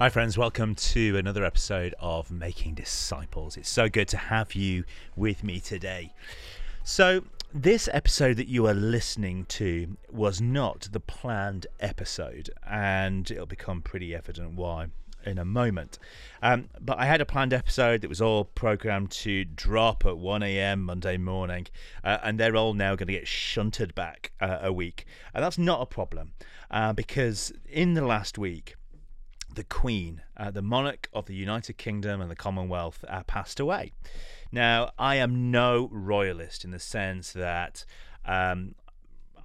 Hi, friends. Welcome to another episode of Making Disciples. It's so good to have you with me today. So, this episode that you are listening to was not the planned episode, and it'll become pretty evident why in a moment. Um, but I had a planned episode that was all programmed to drop at 1 a.m. Monday morning, uh, and they're all now going to get shunted back uh, a week. And that's not a problem uh, because in the last week, the Queen, uh, the monarch of the United Kingdom and the Commonwealth, uh, passed away. Now, I am no royalist in the sense that um,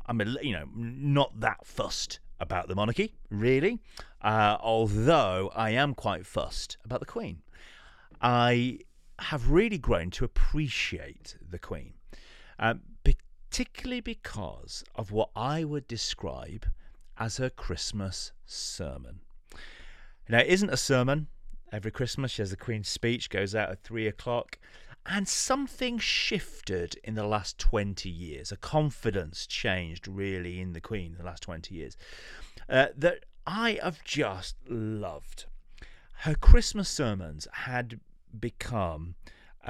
I'm, a, you know, not that fussed about the monarchy, really. Uh, although I am quite fussed about the Queen. I have really grown to appreciate the Queen, um, particularly because of what I would describe as her Christmas sermon. Now, it isn't a sermon. Every Christmas, she has the Queen's speech, goes out at three o'clock. And something shifted in the last 20 years. A confidence changed really in the Queen in the last 20 years uh, that I have just loved. Her Christmas sermons had become,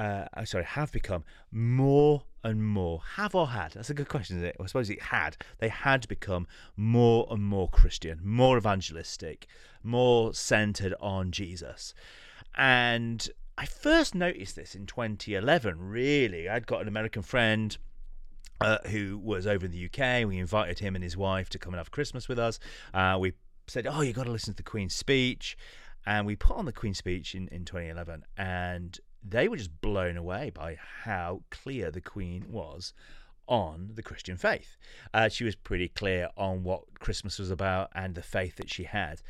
uh, I'm sorry, have become more and more, have or had? That's a good question, isn't it? I suppose it had. They had become more and more Christian, more evangelistic, more centered on Jesus. And I first noticed this in 2011, really. I'd got an American friend. Uh, who was over in the UK? We invited him and his wife to come and have Christmas with us. Uh, we said, "Oh, you've got to listen to the Queen's speech," and we put on the Queen's speech in, in 2011, and they were just blown away by how clear the Queen was on the Christian faith. Uh, she was pretty clear on what Christmas was about and the faith that she had.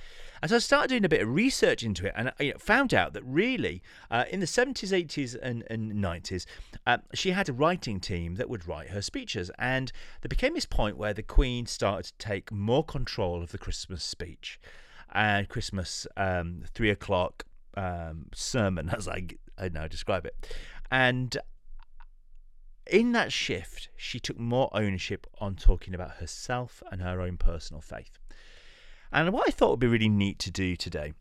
And so I started doing a bit of research into it and I found out that really uh, in the 70s, 80s, and, and 90s, uh, she had a writing team that would write her speeches. And there became this point where the Queen started to take more control of the Christmas speech and Christmas um, three o'clock um, sermon, as I, I now describe it. And in that shift, she took more ownership on talking about herself and her own personal faith. And what I thought would be really neat to do today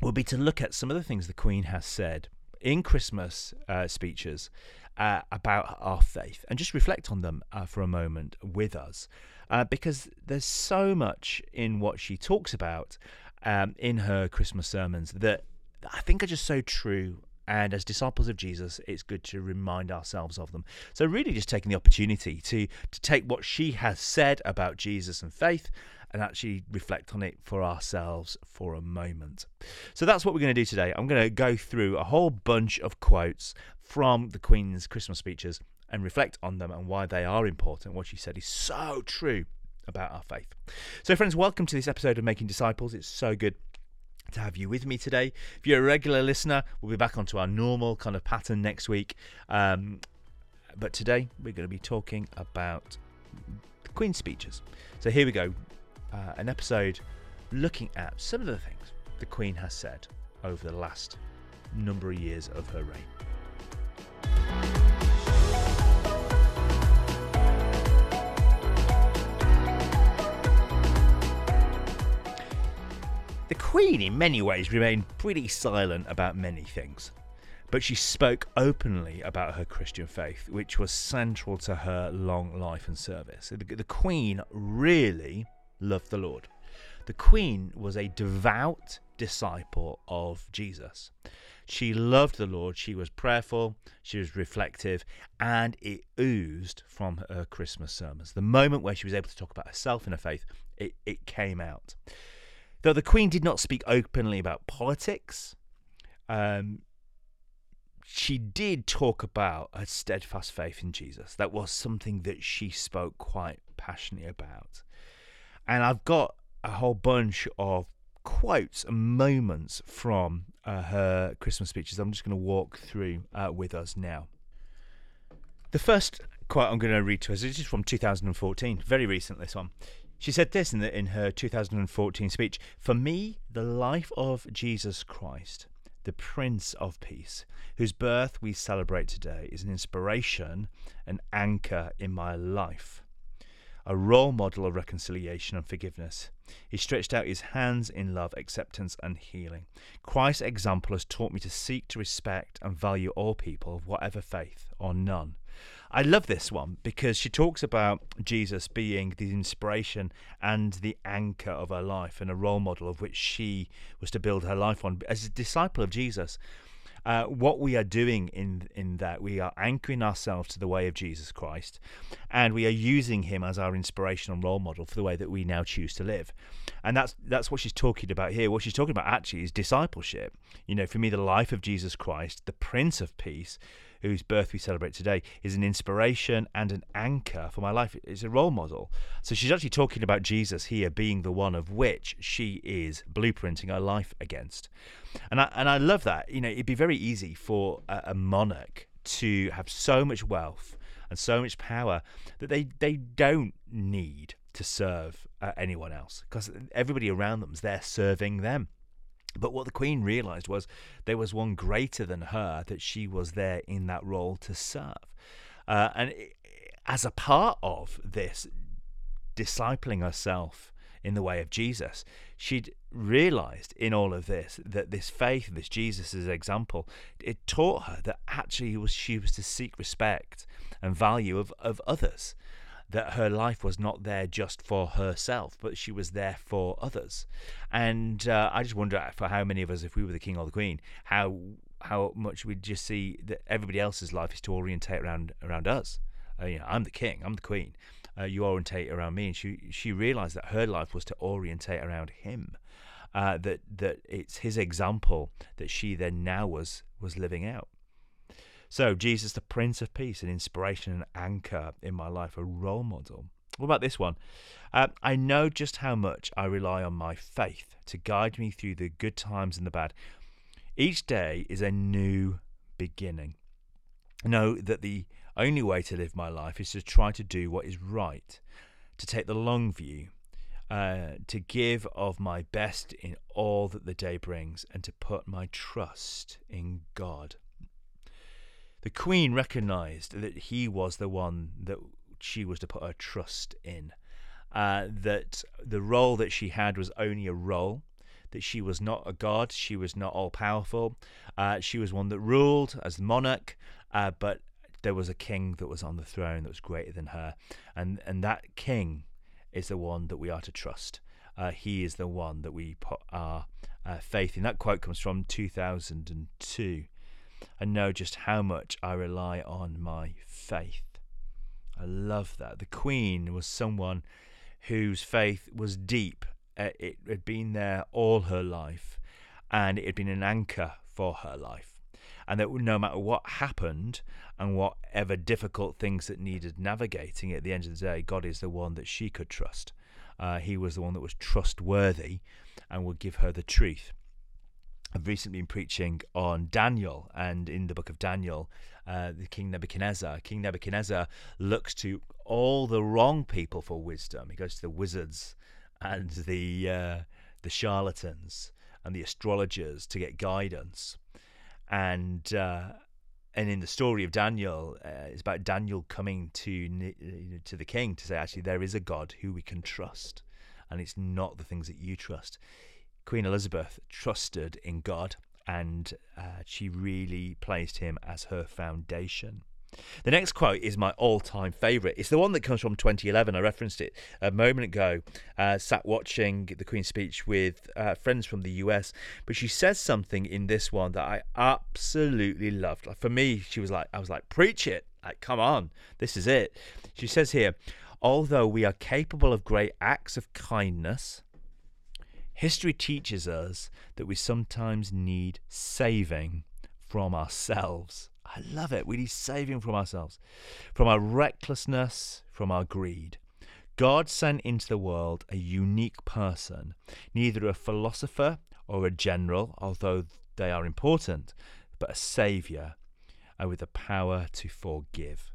would be to look at some of the things the Queen has said in Christmas uh, speeches uh, about our faith and just reflect on them uh, for a moment with us. Uh, because there's so much in what she talks about um, in her Christmas sermons that I think are just so true and as disciples of Jesus, it's good to remind ourselves of them. So, really, just taking the opportunity to, to take what she has said about Jesus and faith and actually reflect on it for ourselves for a moment. So, that's what we're going to do today. I'm going to go through a whole bunch of quotes from the Queen's Christmas speeches and reflect on them and why they are important. What she said is so true about our faith. So, friends, welcome to this episode of Making Disciples. It's so good to have you with me today. If you're a regular listener, we'll be back onto our normal kind of pattern next week. Um, but today we're going to be talking about the Queen's speeches. So here we go uh, an episode looking at some of the things the Queen has said over the last number of years of her reign. The Queen, in many ways, remained pretty silent about many things, but she spoke openly about her Christian faith, which was central to her long life and service. The, Queen really loved the Lord. The Queen was a devout disciple of Jesus. She loved the Lord, she was prayerful, she was reflective, and it oozed from her Christmas sermons. The moment where she was able to talk about herself and her faith, it, it came out. Though the Queen did not speak openly about politics, um, she did talk about her steadfast faith in Jesus. That was something that she spoke quite passionately about. And I've got a whole bunch of quotes and moments from uh, her Christmas speeches. I'm just going to walk through uh, with us now. The first quote I'm going to read to us is just from 2014, very recent, this one. She said this in, the, in her 2014 speech For me, the life of Jesus Christ, the Prince of Peace, whose birth we celebrate today, is an inspiration, an anchor in my life. a role model of reconciliation and forgiveness. He stretched out his hands in love, acceptance, and healing. Christ's example has taught me to seek to respect and value all people of whatever faith or none. I love this one because she talks about Jesus being the inspiration and the anchor of her life and a role model of which she was to build her life on. As a disciple of Jesus, uh, what we are doing in in that we are anchoring ourselves to the way of Jesus Christ, and we are using Him as our inspirational role model for the way that we now choose to live, and that's that's what she's talking about here. What she's talking about actually is discipleship. You know, for me, the life of Jesus Christ, the Prince of Peace, whose birth we celebrate today, is an inspiration and an anchor for my life. It's a role model. So she's actually talking about Jesus here being the one of which she is blueprinting her life against. And I, and I love that. You know, it'd be very easy for a, a monarch to have so much wealth and so much power that they, they don't need to serve uh, anyone else because everybody around them is there serving them. But what the Queen realised was there was one greater than her that she was there in that role to serve. Uh, and as a part of this, discipling herself in the way of Jesus, she'd realized in all of this that this faith, this Jesus' example, it taught her that actually was she was to seek respect and value of, of others that her life was not there just for herself, but she was there for others. And uh, I just wonder for how many of us, if we were the king or the queen, how how much we'd just see that everybody else's life is to orientate around around us. Uh, you know, I'm the king, I'm the queen. Uh, you orientate around me, and she she realised that her life was to orientate around him. Uh, that that it's his example that she then now was was living out. So, Jesus, the Prince of Peace, an inspiration and anchor in my life, a role model. What about this one? Uh, I know just how much I rely on my faith to guide me through the good times and the bad. Each day is a new beginning. I know that the only way to live my life is to try to do what is right, to take the long view, uh, to give of my best in all that the day brings, and to put my trust in God. The Queen recognised that he was the one that she was to put her trust in. Uh, that the role that she had was only a role, that she was not a god, she was not all powerful. Uh, she was one that ruled as monarch, uh, but there was a king that was on the throne that was greater than her. And, and that king is the one that we are to trust. Uh, he is the one that we put our uh, faith in. That quote comes from 2002 and know just how much I rely on my faith. I love that. The Queen was someone whose faith was deep. Uh, it had been there all her life, and it had been an anchor for her life. And that no matter what happened and whatever difficult things that needed navigating, at the end of the day, God is the one that she could trust. Uh, he was the one that was trustworthy and would give her the truth. I've recently been preaching on Daniel, and in the book of Daniel, uh, the King Nebuchadnezzar, King Nebuchadnezzar looks to all the wrong people for wisdom. He goes to the wizards and the uh, the charlatans and the astrologers to get guidance, and uh, and in the story of Daniel, uh, it's about Daniel coming to to the king to say, actually, there is a God who we can trust, and it's not the things that you trust. Queen Elizabeth trusted in God and uh, she really placed him as her foundation. The next quote is my all time favourite. It's the one that comes from 2011. I referenced it a moment ago. Uh, sat watching the Queen's speech with uh, friends from the US, but she says something in this one that I absolutely loved. Like for me, she was like, I was like, preach it. Like, come on, this is it. She says here, although we are capable of great acts of kindness, History teaches us that we sometimes need saving from ourselves. I love it. We need saving from ourselves, from our recklessness, from our greed. God sent into the world a unique person, neither a philosopher or a general, although they are important, but a saviour with the power to forgive.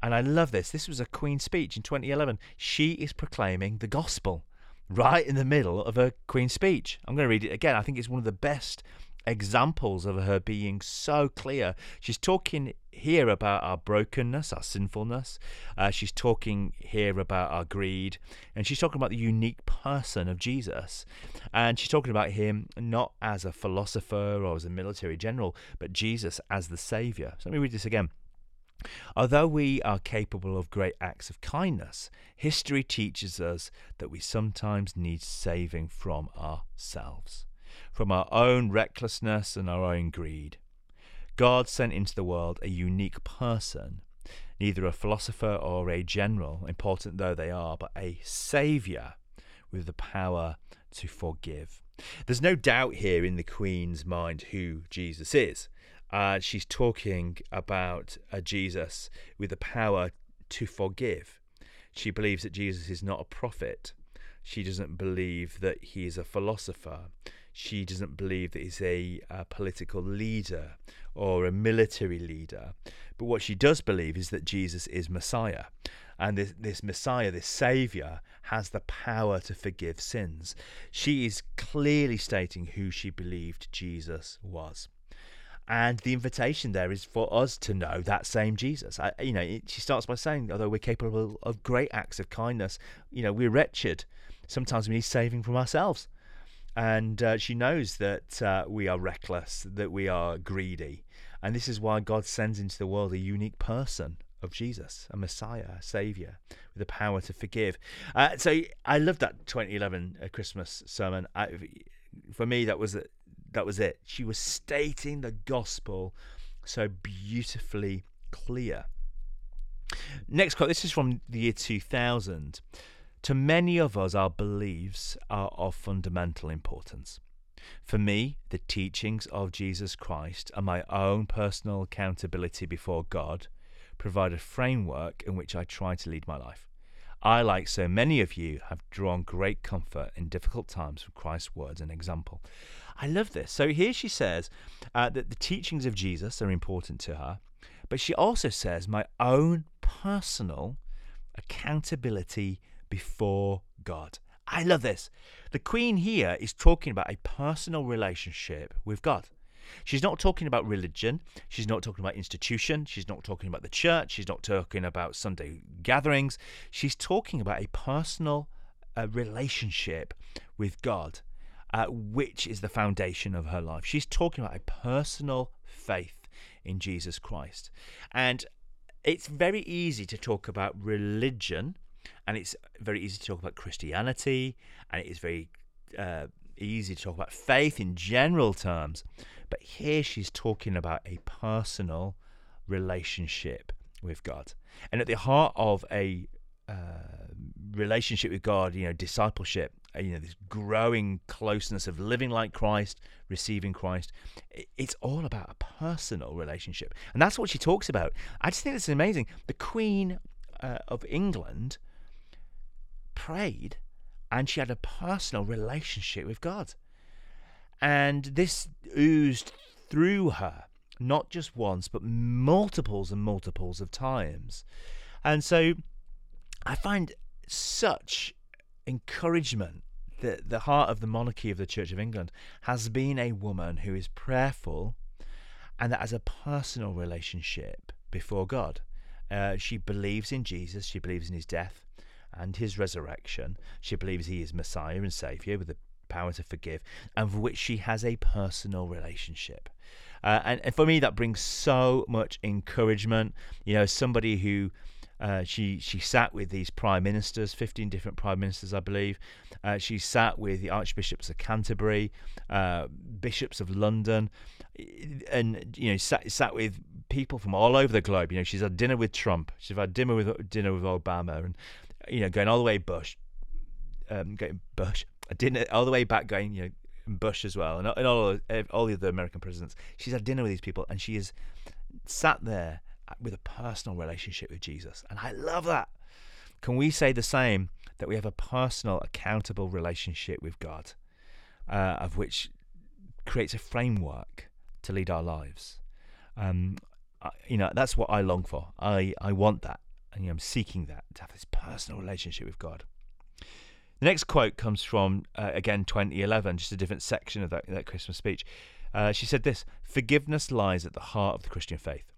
And I love this. This was a Queen speech in 2011. She is proclaiming the gospel right in the middle of her Queen's speech. I'm going to read it again. I think it's one of the best examples of her being so clear. She's talking here about our brokenness, our sinfulness. Uh, she's talking here about our greed. And she's talking about the unique person of Jesus. And she's talking about him not as a philosopher or as a military general, but Jesus as the Savior. So let me read this again. Although we are capable of great acts of kindness, history teaches us that we sometimes need saving from ourselves, from our own recklessness and our own greed. God sent into the world a unique person, neither a philosopher or a general, important though they are, but a saviour with the power to forgive. There's no doubt here in the Queen's mind who Jesus is. Uh, she's talking about a Jesus with the power to forgive. She believes that Jesus is not a prophet. She doesn't believe that he is a philosopher. She doesn't believe that he's a, a political leader or a military leader. But what she does believe is that Jesus is Messiah. And this, this Messiah, this Saviour, has the power to forgive sins. She is clearly stating who she believed Jesus was. And the invitation there is for us to know that same Jesus. I, you know, it, she starts by saying, although we're capable of great acts of kindness, you know, we're wretched. Sometimes we need saving from ourselves. And uh, she knows that uh, we are reckless, that we are greedy. And this is why God sends into the world a unique person of Jesus, a Messiah, a Savior, with the power to forgive. Uh, so I love that 2011 uh, Christmas sermon. I, for me, that was that was it. She was stating the gospel so beautifully clear. Next quote. This is from the year 2000. To many of us, our beliefs are of fundamental importance. For me, the teachings of Jesus Christ and my own personal accountability before God provide a framework in which I try to lead my life. I, like so many of you, have drawn great comfort in difficult times from Christ's words and example. I love this. So here she says uh, that the teachings of Jesus are important to her, but she also says, my own personal accountability before God. I love this. The Queen here is talking about a personal relationship with God. She's not talking about religion. She's not talking about institution. She's not talking about the church. She's not talking about Sunday gatherings. She's talking about a personal uh, relationship with God, uh, which is the foundation of her life. She's talking about a personal faith in Jesus Christ. And it's very easy to talk about religion and it's very easy to talk about Christianity, and it is very uh, easy to talk about faith in general terms. But here she's talking about a personal relationship with God, and at the heart of a uh, relationship with God, you know, discipleship, uh, you know, this growing closeness of living like Christ, receiving Christ. It's all about a personal relationship. And that's what she talks about. I just think it's amazing. The Queen uh, of England prayed and she had a personal relationship with God. And this oozed through her, not just once, but multiples and multiples of times. And so I find such encouragement that the heart of the monarchy of the Church of England has been a woman who is prayerful and that has a personal relationship before God. Uh, she believes in Jesus, she believes in his death, and his resurrection. She believes he is Messiah and Saviour with the power to forgive, and for which she has a personal relationship. Uh, and, and, for me, that brings so much encouragement. You know, somebody who uh, she she sat with these prime ministers, fifteen different prime ministers, I believe. Uh, she sat with the archbishops of Canterbury, uh, bishops of London, and you know sat sat with people from all over the globe. You know, she's had dinner with Trump, she's had dinner with dinner with Obama, and you know, going all the way Bush, um, Bush. I didn't all the way back going, you know, Bush as well, and, and all all the other American presidents. She's had dinner with these people, and she is sat there with a personal relationship with Jesus, and I love that. Can we say the same that we have a personal, accountable relationship with God, uh, of which creates a framework to lead our lives? Um, I, you know, that's what I long for. I I want that and you know, I'm seeking that to have this personal relationship with God. The next quote comes from uh, again 2011, just a different section of that, that Christmas speech. Uh, she said this Forgiveness lies at the heart of the Christian faith.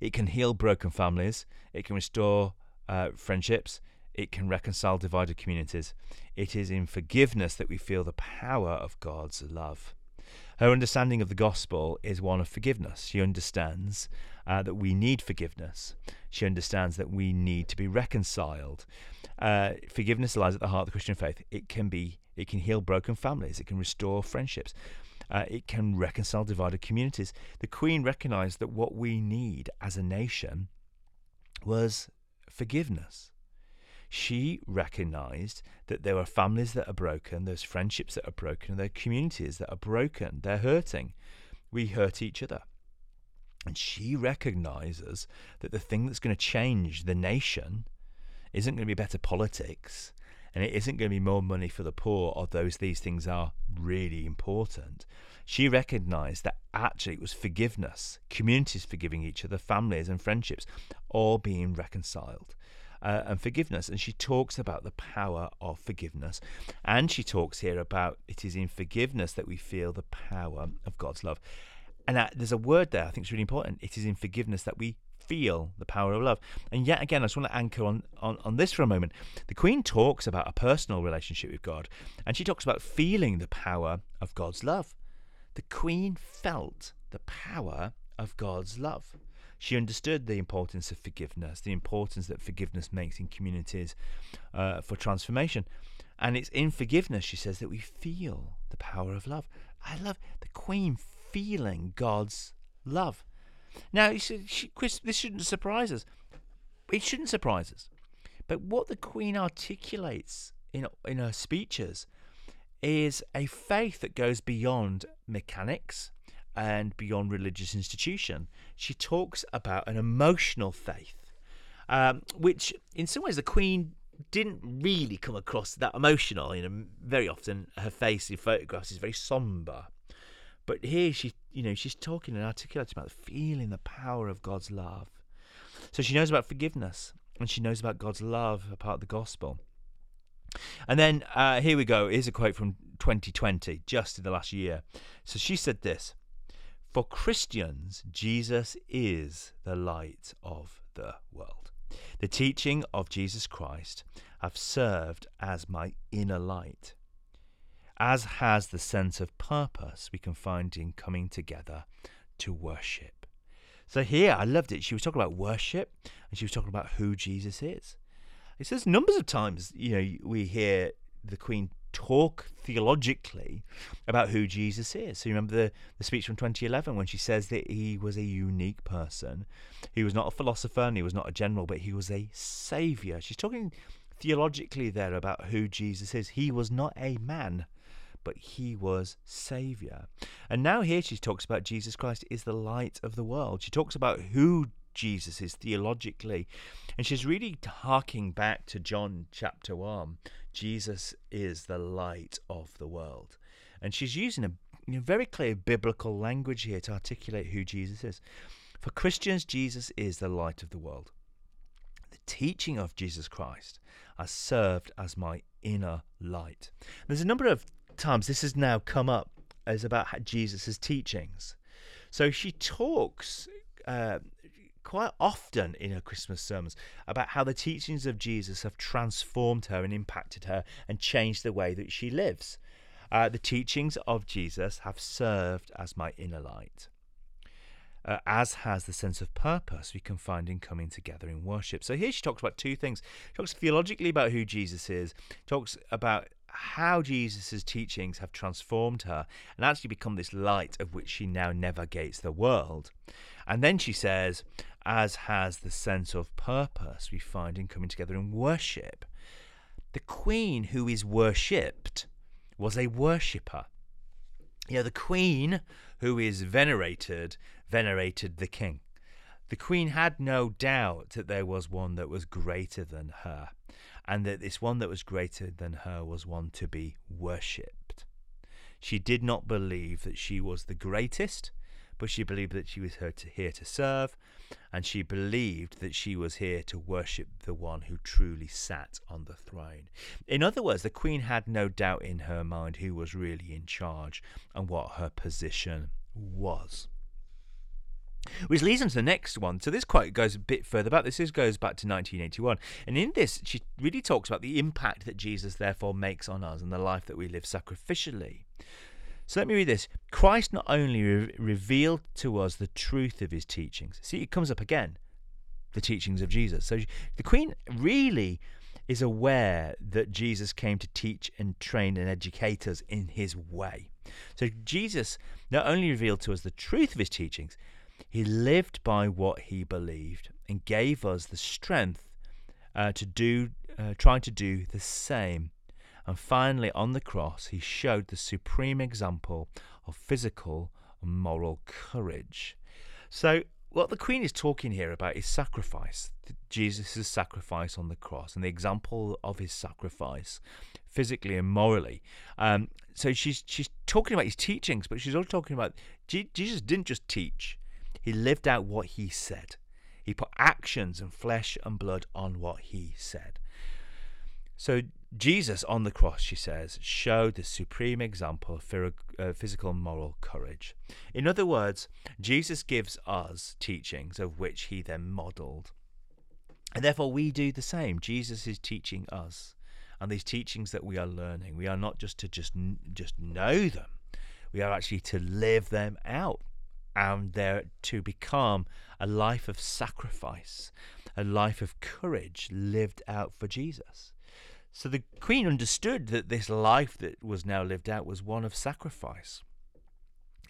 It can heal broken families, it can restore uh, friendships, it can reconcile divided communities. It is in forgiveness that we feel the power of God's love. Her understanding of the gospel is one of forgiveness. She understands uh, that we need forgiveness. She understands that we need to be reconciled. Uh, forgiveness lies at the heart of the Christian faith. It can be, it can heal broken families. It can restore friendships. Uh, it can reconcile divided communities. The Queen recognized that what we need as a nation was forgiveness she recognized that there are families that are broken, there's friendships that are broken, there are communities that are broken, they're hurting. We hurt each other. And she recognizes that the thing that's going to change the nation isn't going to be better politics and it isn't going to be more money for the poor, although these things are really important. She recognized that actually it was forgiveness, communities forgiving each other, families and friendships all being reconciled uh, and forgiveness. And she talks about the power of forgiveness. And she talks here about it is in forgiveness that we feel the power of God's love. And there's a word there I think is really important. It is in forgiveness that we feel the power of love. And yet again, I just want to anchor on, on, on this for a moment. The Queen talks about a personal relationship with God, and she talks about feeling the power of God's love. The Queen felt the power of God's love. She understood the importance of forgiveness, the importance that forgiveness makes in communities uh, for transformation. And it's in forgiveness, she says, that we feel the power of love. I love the Queen feeling God's love. Now, Chris, this shouldn't surprise us. It shouldn't surprise us. But what the Queen articulates in, in her speeches is a faith that goes beyond mechanics and beyond religious institution. She talks about an emotional faith, um, which in some ways the Queen didn't really come across that emotional. You know, very often her face in photographs is very somber, but here she, you know, she's talking and articulating about feeling the power of God's love. So she knows about forgiveness and she knows about God's love, a part of the gospel. And then uh, here we go. Here's a quote from 2020, just in the last year. So she said this for Christians, Jesus is the light of the world. The teaching of Jesus Christ have served as my inner light, as has the sense of purpose we can find in coming together to worship. So here, I loved it. She was talking about worship and she was talking about who Jesus is. It says numbers of times, you know, we hear the Queen talk theologically about who Jesus is. So you remember the, the speech from 2011 when she says that he was a unique person. He was not a philosopher and he was not a general, but he was a savior. She's talking theologically there about who Jesus is. He was not a man, but he was savior. And now here she talks about Jesus Christ is the light of the world. She talks about who Jesus is theologically. And she's really harking back to John chapter 1. Jesus is the light of the world. And she's using a you know, very clear biblical language here to articulate who Jesus is. For Christians, Jesus is the light of the world. The teaching of Jesus Christ has served as my inner light. There's a number of times this has now come up as about Jesus' teachings. So she talks uh, quite often in her Christmas sermons about how the teachings of Jesus have transformed her and impacted her and changed the way that she lives. Uh, the teachings of Jesus have served as my inner light. Uh, as has the sense of purpose we can find in coming together in worship. So here she talks about two things. She talks theologically about who Jesus is, talks about how Jesus' teachings have transformed her and actually become this light of which she now navigates the world. And then she says, as has the sense of purpose we find in coming together in worship. The queen who is worshipped was a worshipper. You know, the queen who is venerated venerated the king. The queen had no doubt that there was one that was greater than her, and that this one that was greater than her was one to be worshipped. She did not believe that she was the greatest, but she believed that she was here to serve, and she believed that she was here to worship the one who truly sat on the throne. In other words, the queen had no doubt in her mind who was really in charge and what her position was. Which leads on to the next one. So this quote goes a bit further back. This is, goes back to 1981. And in this, she really talks about the impact that Jesus therefore makes on us and the life that we live sacrificially. So let me read this. Christ not only re- revealed to us the truth of his teachings. See, it comes up again. The teachings of Jesus. So the Queen really is aware that Jesus came to teach and train and educate us in his way. So Jesus not only revealed to us the truth of his teachings, he lived by what he believed and gave us the strength uh, to do, uh, trying to do the same. And finally, on the cross, he showed the supreme example of physical and moral courage. So, what the Queen is talking here about is sacrifice. Jesus' sacrifice on the cross and the example of his sacrifice, physically and morally. Um, so she's she's talking about his teachings, but she's also talking about Jesus didn't just teach; he lived out what he said. He put actions and flesh and blood on what he said. So Jesus on the cross, she says, showed the supreme example of uh, physical and moral courage. In other words, Jesus gives us teachings of which he then modelled. And therefore, we do the same. Jesus is teaching us. And these teachings that we are learning, we are not just to just, just know them, we are actually to live them out. And they're to become a life of sacrifice, a life of courage lived out for Jesus. So the queen understood that this life that was now lived out was one of sacrifice.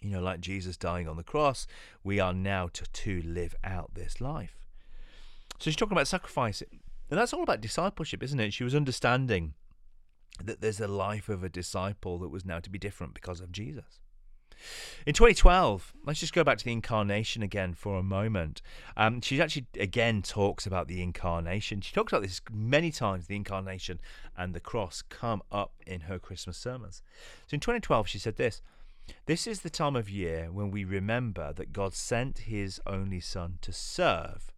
You know, like Jesus dying on the cross, we are now to, to live out this life. So she's talking about sacrifice. And that's all about discipleship, isn't it? She was understanding that there's a life of a disciple that was now to be different because of Jesus. In 2012, let's just go back to the incarnation again for a moment. Um, she actually again talks about the incarnation. She talks about this many times. The incarnation and the cross come up in her Christmas sermons. So in 2012, she said this. This is the time of year when we remember that God sent his only Son to serve,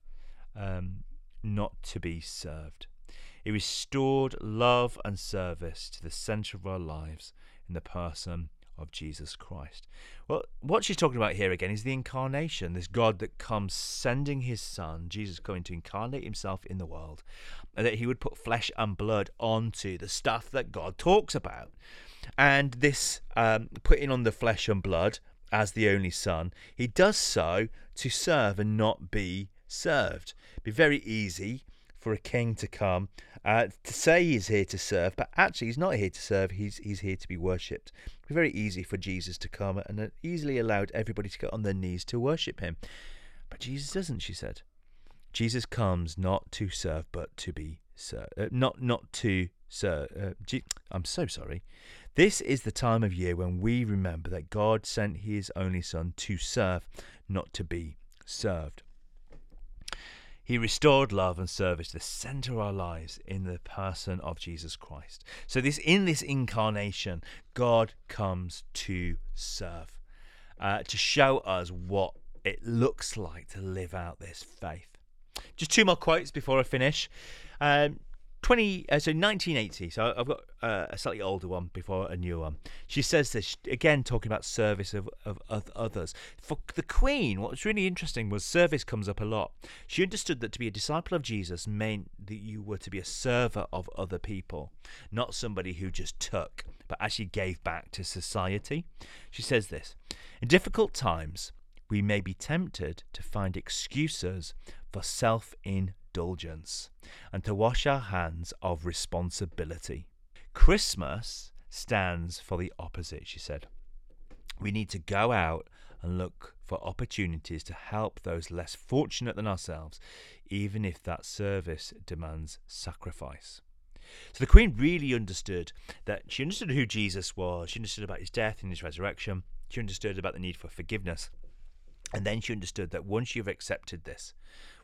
um, not to be served. He restored love and service to the centre of our lives in the person of Jesus Christ. Well, what she's talking about here again is the incarnation, this God that comes sending his son, Jesus coming to incarnate himself in the world, and that he would put flesh and blood onto the stuff that God talks about. And this um, putting on the flesh and blood as the only son, he does so to serve and not be served. It'd be very easy for a king to come uh, to say he's here to serve, but actually he's not here to serve. He's he's here to be worshipped. Very easy for Jesus to come and it easily allowed everybody to get on their knees to worship him, but Jesus doesn't. She said, Jesus comes not to serve, but to be served. Uh, not not to serve. Uh, I'm so sorry. This is the time of year when we remember that God sent His only Son to serve, not to be served. He restored love and service to the center of our lives in the person of Jesus Christ. So this in this incarnation, God comes to serve, uh, to show us what it looks like to live out this faith. Just two more quotes before I finish. Um, 20 uh, so 1980 so i've got uh, a slightly older one before a new one. She says this again talking about service of, of, of others. For the queen what was really interesting was service comes up a lot. She understood that to be a disciple of jesus meant that you were to be a server of other people not somebody who just took but actually gave back to society. She says this in difficult times we may be tempted to find excuses for self indulgence and to wash our hands of responsibility. Christmas stands for the opposite, she said. We need to go out and look for opportunities to help those less fortunate than ourselves, even if that service demands sacrifice. So the Queen really understood that she understood who Jesus was, she understood about his death and his resurrection, she understood about the need for forgiveness. And then she understood that once you've accepted this,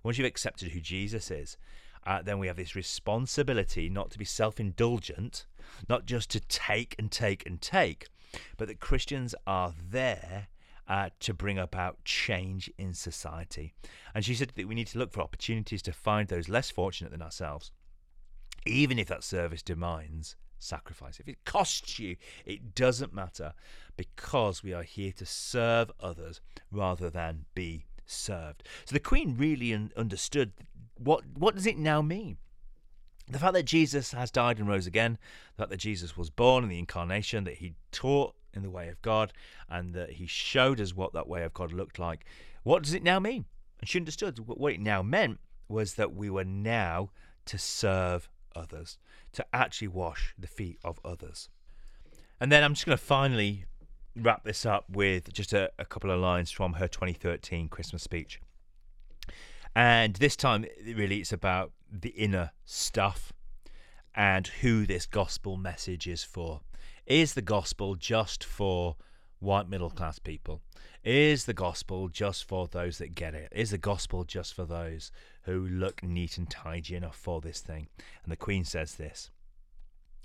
once you've accepted who Jesus is, uh, then we have this responsibility not to be self indulgent, not just to take and take and take, but that Christians are there uh, to bring about change in society. And she said that we need to look for opportunities to find those less fortunate than ourselves, even if that service demands sacrifice. If it costs you, it doesn't matter because we are here to serve others rather than be served. So the Queen really un- understood what what does it now mean? The fact that Jesus has died and rose again, the fact that Jesus was born in the incarnation, that he taught in the way of God, and that he showed us what that way of God looked like. What does it now mean? And she understood what it now meant was that we were now to serve others, to actually wash the feet of others. And then I'm just going to finally wrap this up with just a, a couple of lines from her 2013 Christmas speech. And this time, really, it's about the inner stuff and who this gospel message is for. Is the gospel just for white middle class people? Is the gospel just for those that get it? Is the gospel just for those who look neat and tidy enough for this thing? And the Queen says this.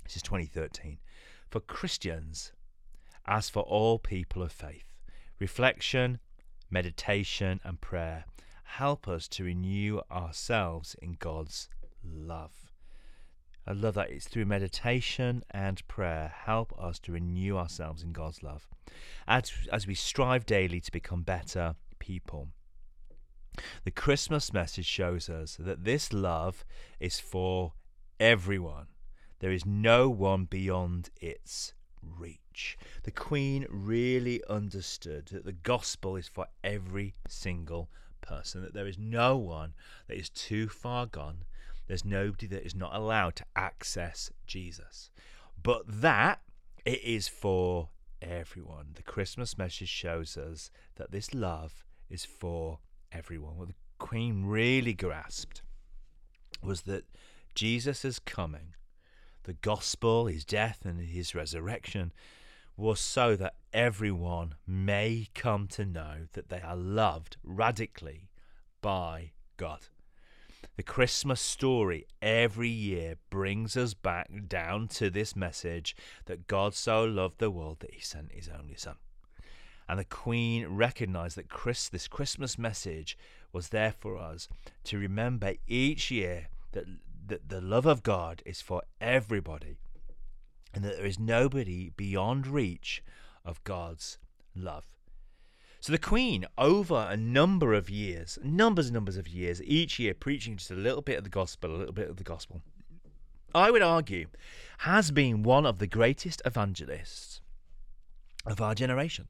This is 2013. For Christians, as for all people of faith, reflection, meditation, and prayer help us to renew ourselves in God's love. I love that. It's through meditation and prayer help us to renew ourselves in God's love as, as we strive daily to become better people. The Christmas message shows us that this love is for everyone. There is no one beyond its reach. The Queen really understood that the gospel is for every single person, that there is no one that is too far gone there's nobody that is not allowed to access Jesus. But that it is for everyone. The Christmas message shows us that this love is for everyone. What the Queen really grasped was that Jesus is coming. The gospel, his death, and his resurrection was so that everyone may come to know that they are loved radically by God. The Christmas story every year brings us back down to this message that God so loved the world that he sent his only son. And the Queen recognized that Chris, this Christmas message was there for us to remember each year that, that the love of God is for everybody and that there is nobody beyond reach of God's love. So the Queen, over a number of years, numbers and numbers of years, each year preaching just a little bit of the gospel, a little bit of the gospel, I would argue, has been one of the greatest evangelists of our generation.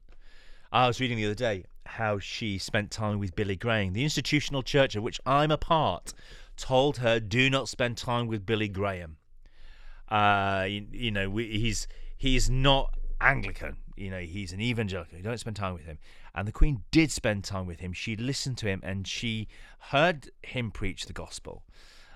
I was reading the other day how she spent time with Billy Graham. The institutional church of which I'm a part told her, "Do not spend time with Billy Graham." Uh, you, you know, he's he's not Anglican. You know, he's an evangelical. Don't spend time with him. And the Queen did spend time with him. She listened to him and she heard him preach the gospel.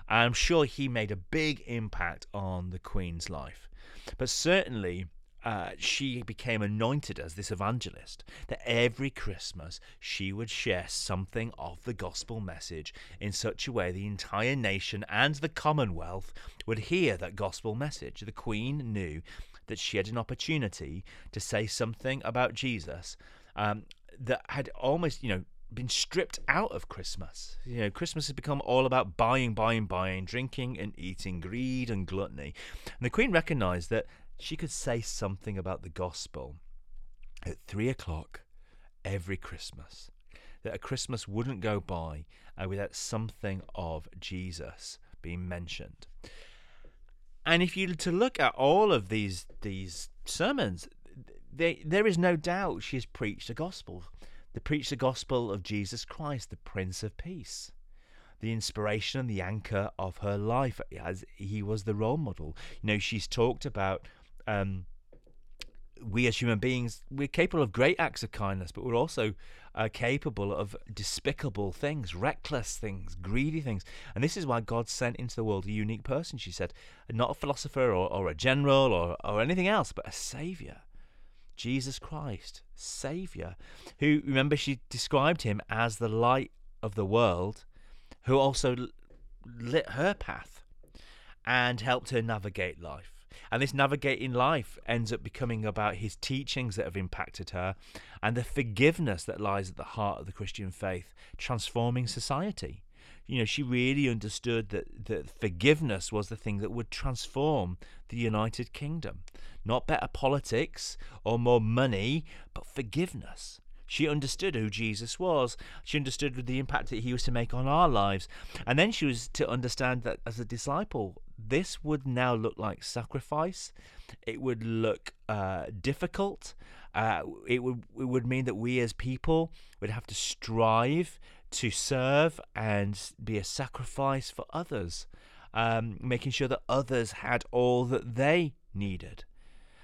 I'm sure he made a big impact on the Queen's life. But certainly, uh, she became anointed as this evangelist, that every Christmas she would share something of the gospel message in such a way the entire nation and the Commonwealth would hear that gospel message. The Queen knew that she had an opportunity to say something about Jesus um, that had almost, you know, been stripped out of Christmas. You know, Christmas has become all about buying, buying, buying, drinking and eating, greed and gluttony. And the Queen recognized that she could say something about the gospel at three o'clock every Christmas. That a Christmas wouldn't go by uh, without something of Jesus being mentioned. And if you to look at all of these these sermons, they, there is no doubt she has preached the gospel. The preached the gospel of Jesus Christ, the Prince of Peace, the inspiration and the anchor of her life, as he was the role model. You know, she's talked about um, we as human beings, we're capable of great acts of kindness, but we're also uh, capable of despicable things, reckless things, greedy things. And this is why God sent into the world a unique person, she said, not a philosopher or, or a general or, or anything else, but a savior. Jesus Christ, Savior, who, remember, she described him as the light of the world, who also lit her path and helped her navigate life. And this navigating life ends up becoming about his teachings that have impacted her and the forgiveness that lies at the heart of the Christian faith, transforming society. You know, she really understood that, that forgiveness was the thing that would transform the United Kingdom. Not better politics or more money, but forgiveness. She understood who Jesus was. She understood the impact that he was to make on our lives. And then she was to understand that as a disciple, this would now look like sacrifice. It would look uh, difficult. Uh, it would it would mean that we as people would have to strive to serve and be a sacrifice for others, um, making sure that others had all that they needed.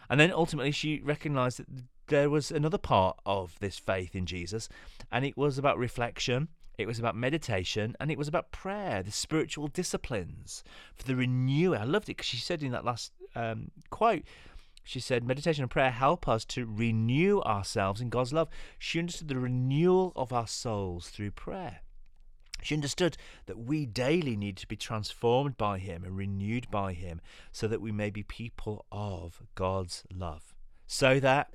And then ultimately, she recognized that there was another part of this faith in Jesus, and it was about reflection, it was about meditation, and it was about prayer, the spiritual disciplines for the renewal. I loved it because she said in that last um, quote, she said, meditation and prayer help us to renew ourselves in God's love. She understood the renewal of our souls through prayer. She understood that we daily need to be transformed by Him and renewed by Him so that we may be people of God's love. So that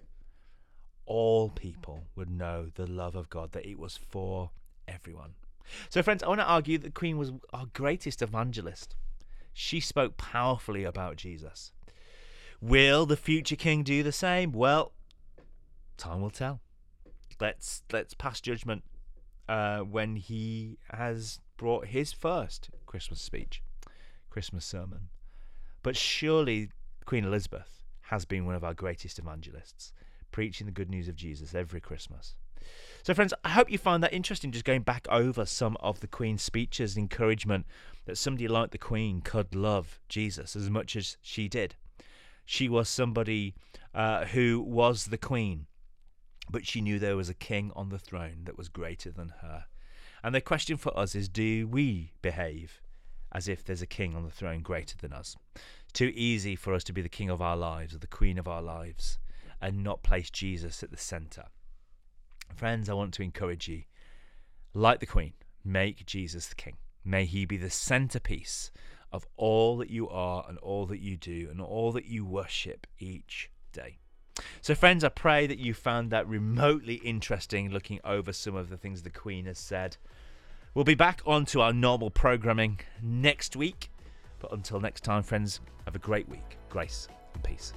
all people would know the love of God, that it was for everyone. So, friends, I want to argue that the Queen was our greatest evangelist. She spoke powerfully about Jesus. Will the future king do the same? Well, time will tell. Let's let's pass judgment uh, when he has brought his first Christmas speech, Christmas sermon. But surely Queen Elizabeth has been one of our greatest evangelists preaching the good news of Jesus every Christmas. So, friends, I hope you find that interesting just going back over some of the Queen's speeches and encouragement that somebody like the Queen could love Jesus as much as she did. She was somebody uh, who was the Queen, but she knew there was a king on the throne that was greater than her. And the question for us is do we behave as if there's a king on the throne greater than us? Too easy for us to be the king of our lives or the queen of our lives and not place Jesus at the center. Friends, I want to encourage you, like the Queen, make Jesus the King. May he be the centerpiece of all that you are and all that you do and all that you worship each day. So, friends, I pray that you found that remotely interesting looking over some of the things the Queen has said. We'll be back onto our normal programming next week. But until next time, friends, have a great week. Grace and peace.